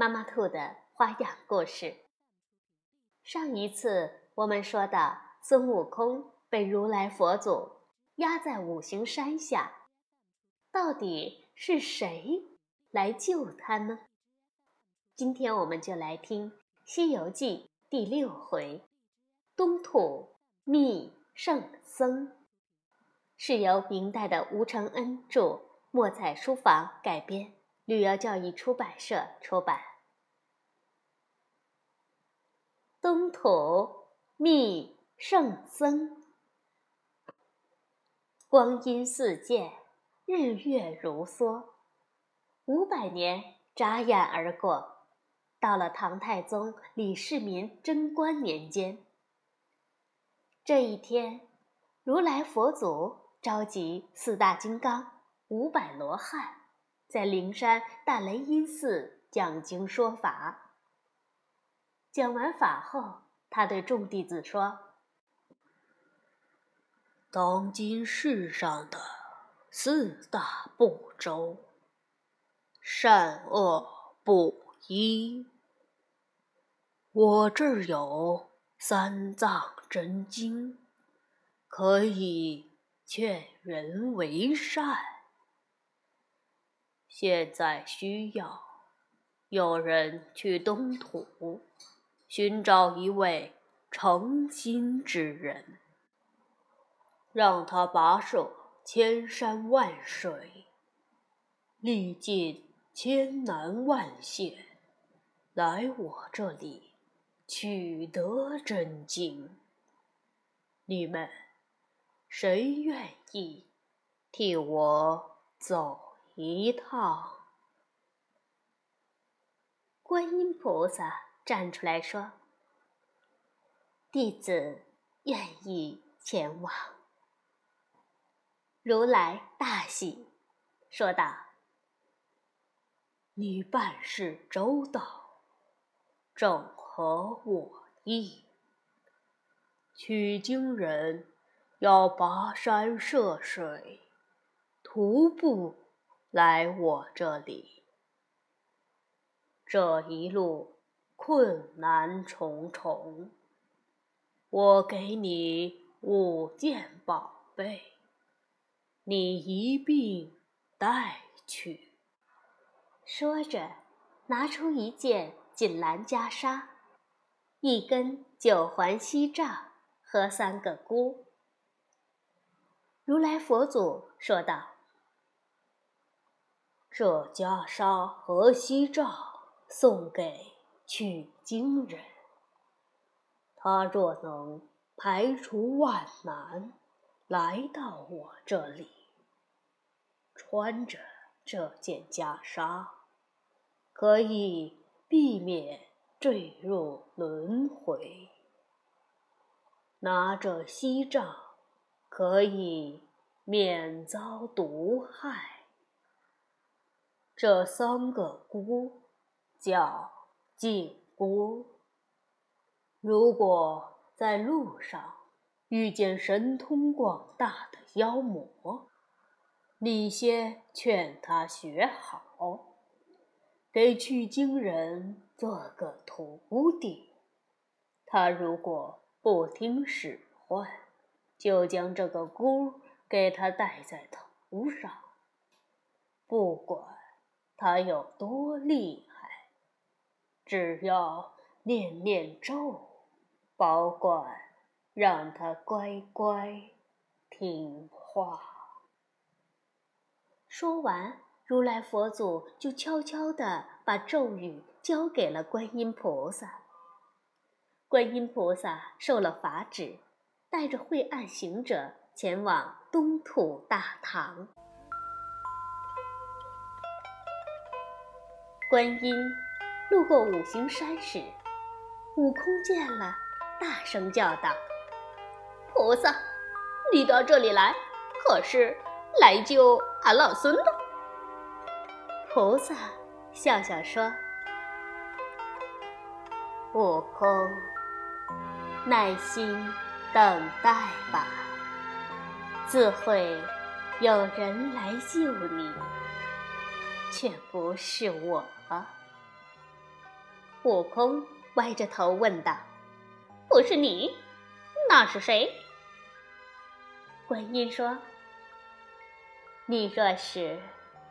妈妈兔的花样故事。上一次我们说到，孙悟空被如来佛祖压在五行山下，到底是谁来救他呢？今天我们就来听《西游记》第六回“东土觅圣僧”，是由明代的吴承恩著。墨彩书房改编，旅游教育出版社出版。东土觅圣僧，光阴似箭，日月如梭，五百年眨眼而过，到了唐太宗李世民贞观年间。这一天，如来佛祖召集四大金刚。五百罗汉在灵山大雷音寺讲经说法。讲完法后，他对众弟子说：“当今世上的四大不周，善恶不一。我这儿有三藏真经，可以劝人为善。”现在需要有人去东土寻找一位诚心之人，让他跋涉千山万水，历尽千难万险，来我这里取得真经。你们谁愿意替我走？一趟。观音菩萨站出来说：“弟子愿意前往。”如来大喜，说道：“你办事周到，正合我意。取经人要跋山涉水，徒步。”来我这里，这一路困难重重，我给你五件宝贝，你一并带去。说着，拿出一件锦蓝袈裟，一根九环锡杖和三个箍。如来佛祖说道。这袈裟和锡杖送给取经人，他若能排除万难来到我这里，穿着这件袈裟，可以避免坠入轮回；拿着锡杖，可以免遭毒害。这三个箍叫紧箍。如果在路上遇见神通广大的妖魔，你先劝他学好，给取经人做个徒弟。他如果不听使唤，就将这个箍给他戴在头上，不管。他有多厉害？只要念念咒，保管让他乖乖听话。说完，如来佛祖就悄悄地把咒语交给了观音菩萨。观音菩萨受了法旨，带着晦暗行者前往东土大唐。观音路过五行山时，悟空见了，大声叫道：“菩萨，你到这里来，可是来救俺老孙的？”菩萨笑笑说：“悟空，耐心等待吧，自会有人来救你，却不是我。”悟空歪着头问道：“不是你，那是谁？”观音说：“你若是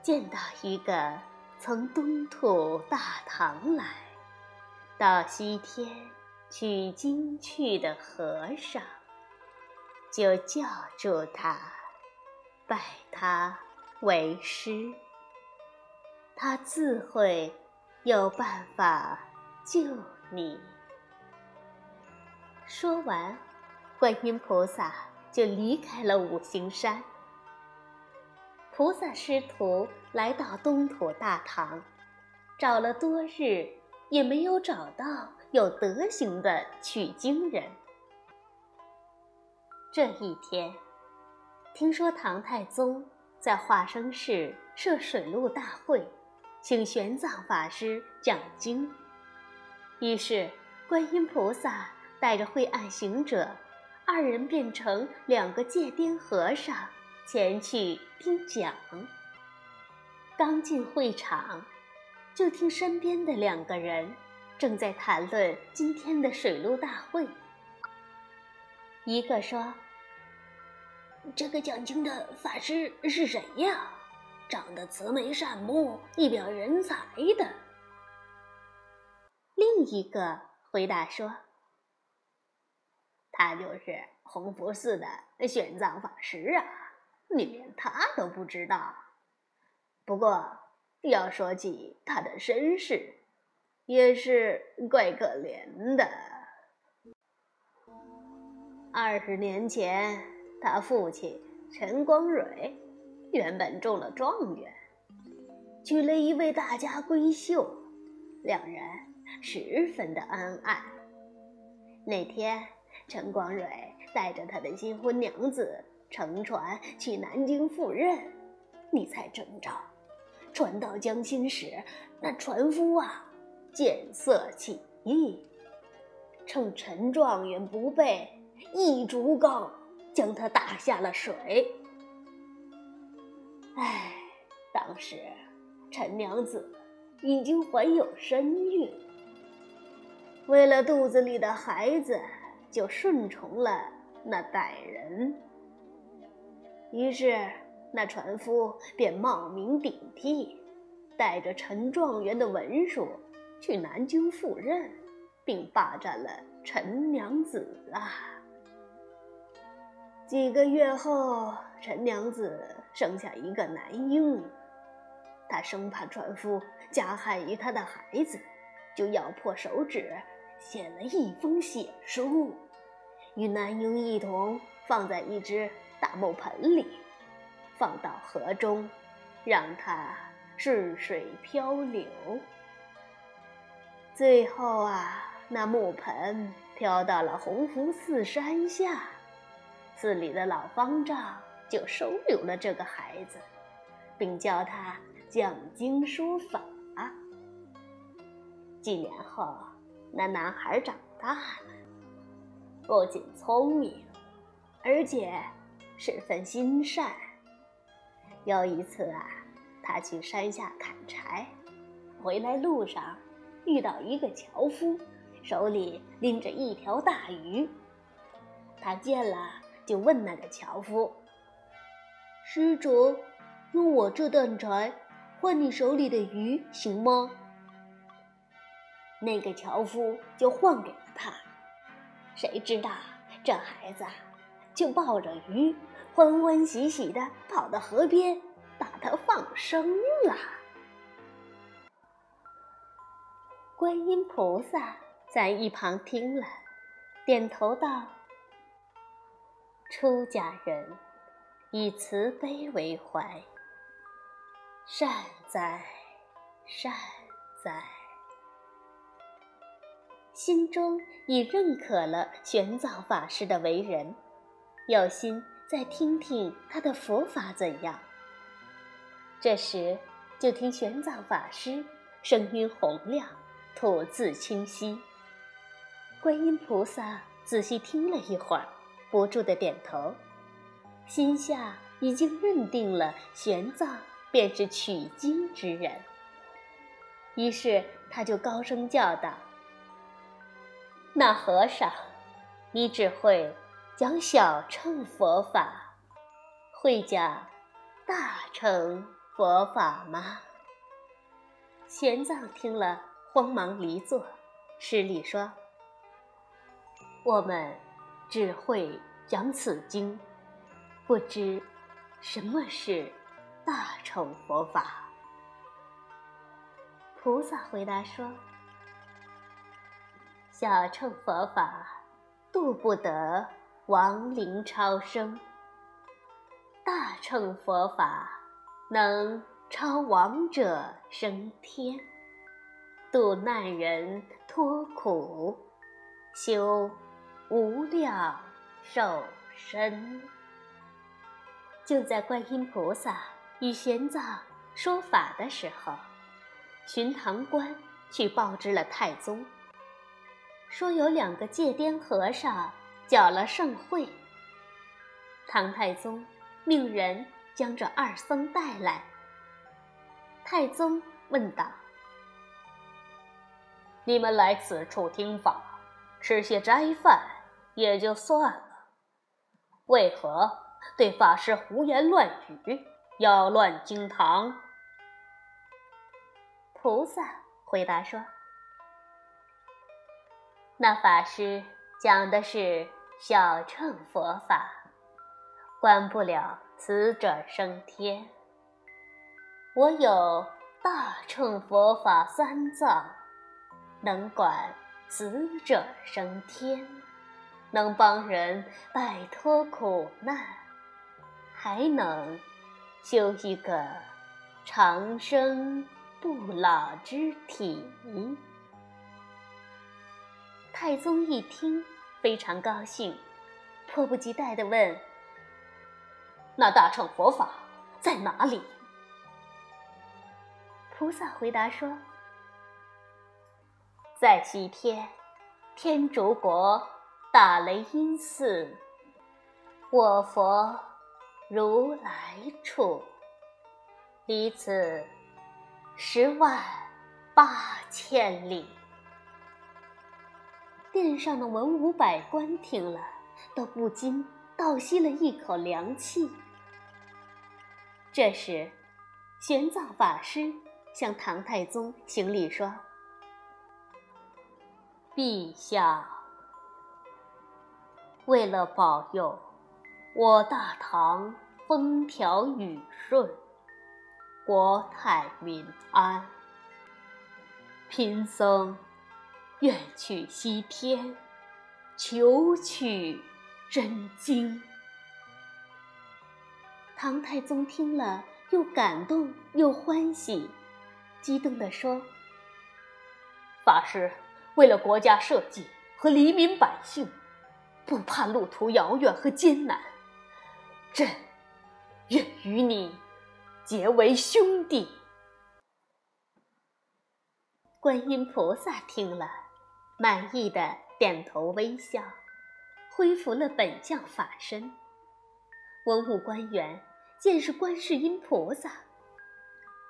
见到一个从东土大唐来到西天取经去的和尚，就叫住他，拜他为师，他自会有办法。”救你！说完，观音菩萨就离开了五行山。菩萨师徒来到东土大唐，找了多日，也没有找到有德行的取经人。这一天，听说唐太宗在华生寺设水陆大会，请玄奘法师讲经。于是，观音菩萨带着慧岸行者，二人变成两个戒癫和尚，前去听讲。刚进会场，就听身边的两个人正在谈论今天的水陆大会。一个说：“这个讲经的法师是谁呀？长得慈眉善目，一表人才的。”另一个回答说：“他就是弘福寺的玄奘法师啊，你连他都不知道。不过要说起他的身世，也是怪可怜的。二十年前，他父亲陈光蕊原本中了状元，娶了一位大家闺秀，两人。”十分的恩爱。那天，陈光蕊带着他的新婚娘子乘船去南京赴任。你猜征兆？船到江心时，那船夫啊，见色起意，趁陈状元不备，一竹篙将他打下了水。唉，当时陈娘子已经怀有身孕。为了肚子里的孩子，就顺从了那歹人。于是，那船夫便冒名顶替，带着陈状元的文书去南京赴任，并霸占了陈娘子啊。几个月后，陈娘子生下一个男婴，她生怕船夫加害于她的孩子，就咬破手指。写了一封血书，与男婴一同放在一只大木盆里，放到河中，让它顺水漂流。最后啊，那木盆飘到了洪福寺山下，寺里的老方丈就收留了这个孩子，并教他讲经说法。几年后。那男孩长大了，不仅聪明，而且十分心善。有一次啊，他去山下砍柴，回来路上遇到一个樵夫，手里拎着一条大鱼。他见了，就问那个樵夫：“施主，用我这担柴换你手里的鱼，行吗？”那个樵夫就换给了他，谁知道这孩子就抱着鱼，欢欢喜喜的跑到河边，把它放生了。观音菩萨在一旁听了，点头道：“出家人以慈悲为怀，善哉，善哉。”心中已认可了玄奘法师的为人，有心再听听他的佛法怎样。这时，就听玄奘法师声音洪亮，吐字清晰。观音菩萨仔细听了一会儿，不住的点头，心下已经认定了玄奘便是取经之人。于是他就高声叫道：“那和尚，你只会讲小乘佛法，会讲大乘佛法吗？”玄奘听了，慌忙离座，施礼说。我们只会讲此经，不知什么是大乘佛法。菩萨回答说：“小乘佛法度不得亡灵超生，大乘佛法能超亡者升天，度难人脱苦，修。”无量寿身。就在观音菩萨与玄奘说法的时候，巡堂官去报知了太宗，说有两个戒癫和尚搅了盛会。唐太宗命人将这二僧带来。太宗问道：“你们来此处听法，吃些斋饭？”也就算了，为何对法师胡言乱语，扰乱经堂？菩萨回答说：“那法师讲的是小乘佛法，管不了死者升天。我有大乘佛法三藏，能管死者升天。”能帮人摆脱苦难，还能修一个长生不老之体。太宗一听，非常高兴，迫不及待地问：“那大乘佛法在哪里？”菩萨回答说：“在西天，天竺国。”大雷音寺，我佛如来处，离此十万八千里。殿上的文武百官听了，都不禁倒吸了一口凉气。这时，玄奘法师向唐太宗行礼说：“陛下。”为了保佑我大唐风调雨顺、国泰民安，贫僧愿去西天求取真经。唐太宗听了，又感动又欢喜，激动地说：“法师为了国家社稷和黎民百姓。”不怕路途遥远和艰难，朕愿与你结为兄弟。观音菩萨听了，满意的点头微笑，恢复了本相法身。文武官员见是观世音菩萨，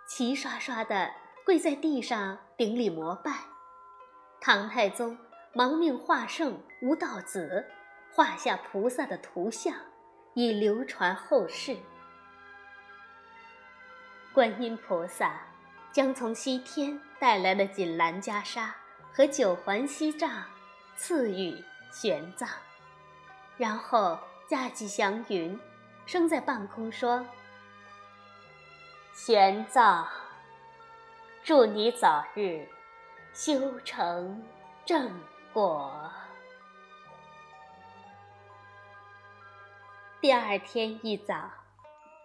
齐刷刷的跪在地上顶礼膜拜。唐太宗忙命画圣吴道子。画下菩萨的图像，以流传后世。观音菩萨将从西天带来的锦兰袈裟和九环锡杖赐予玄奘，然后驾起祥云，升在半空说：“玄奘，祝你早日修成正果。”第二天一早，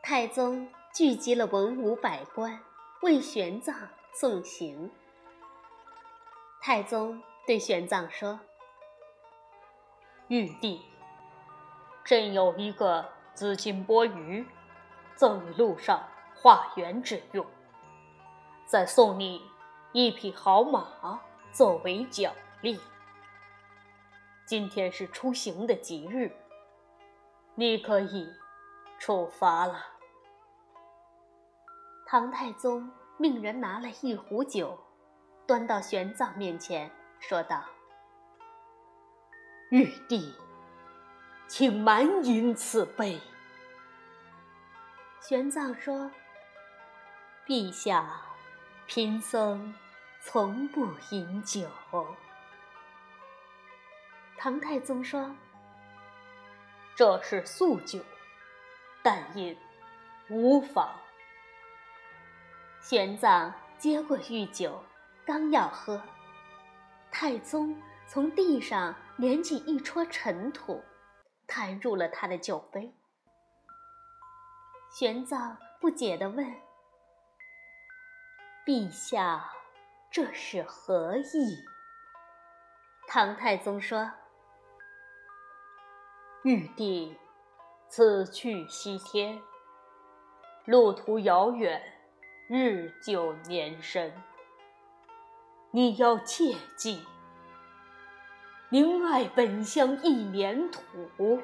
太宗聚集了文武百官，为玄奘送行。太宗对玄奘说：“玉帝，朕有一个紫金钵盂，赠你路上化缘之用，再送你一匹好马作为奖励。今天是出行的吉日，你可以出发了。”唐太宗命人拿了一壶酒，端到玄奘面前，说道：“玉帝，请满饮此杯。”玄奘说：“陛下，贫僧从不饮酒。”唐太宗说：“这是素酒，但饮无妨。”玄奘接过玉酒，刚要喝，太宗从地上捻起一撮尘土，弹入了他的酒杯。玄奘不解地问：“陛下，这是何意？”唐太宗说：“玉帝此去西天，路途遥远。”日久年深，你要切记，宁爱本乡一年土，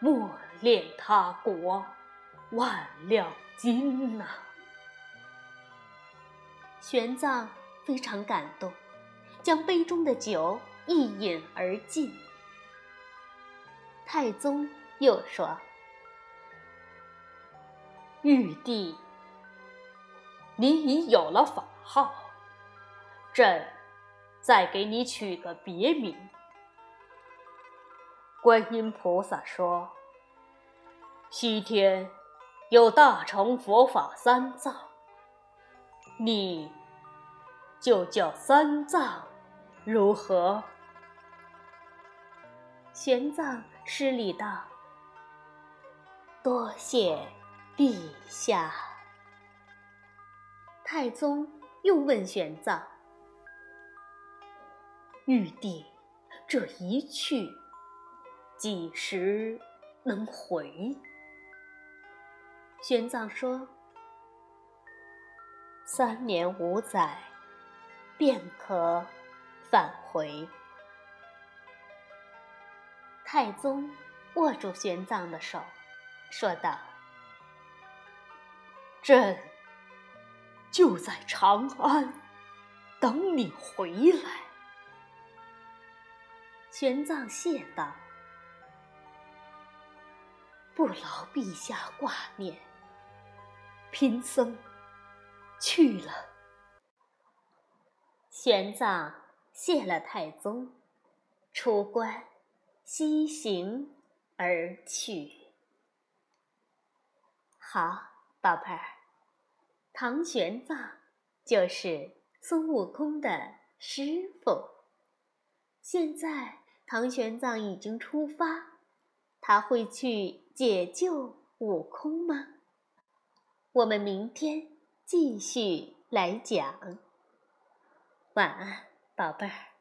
莫恋他国万两金呐！玄奘非常感动，将杯中的酒一饮而尽。太宗又说：“玉帝。”你已有了法号，朕再给你取个别名。观音菩萨说：“西天有大乘佛法三藏，你就叫三藏，如何？”玄奘施礼道：“多谢陛下。”太宗又问玄奘：“玉帝，这一去，几时能回？”玄奘说：“三年五载，便可返回。”太宗握住玄奘的手，说道：“朕。”就在长安，等你回来。玄奘谢道：“不劳陛下挂念，贫僧去了。”玄奘谢了太宗，出关，西行而去。好，宝贝儿。唐玄奘就是孙悟空的师傅。现在唐玄奘已经出发，他会去解救悟空吗？我们明天继续来讲。晚安，宝贝儿。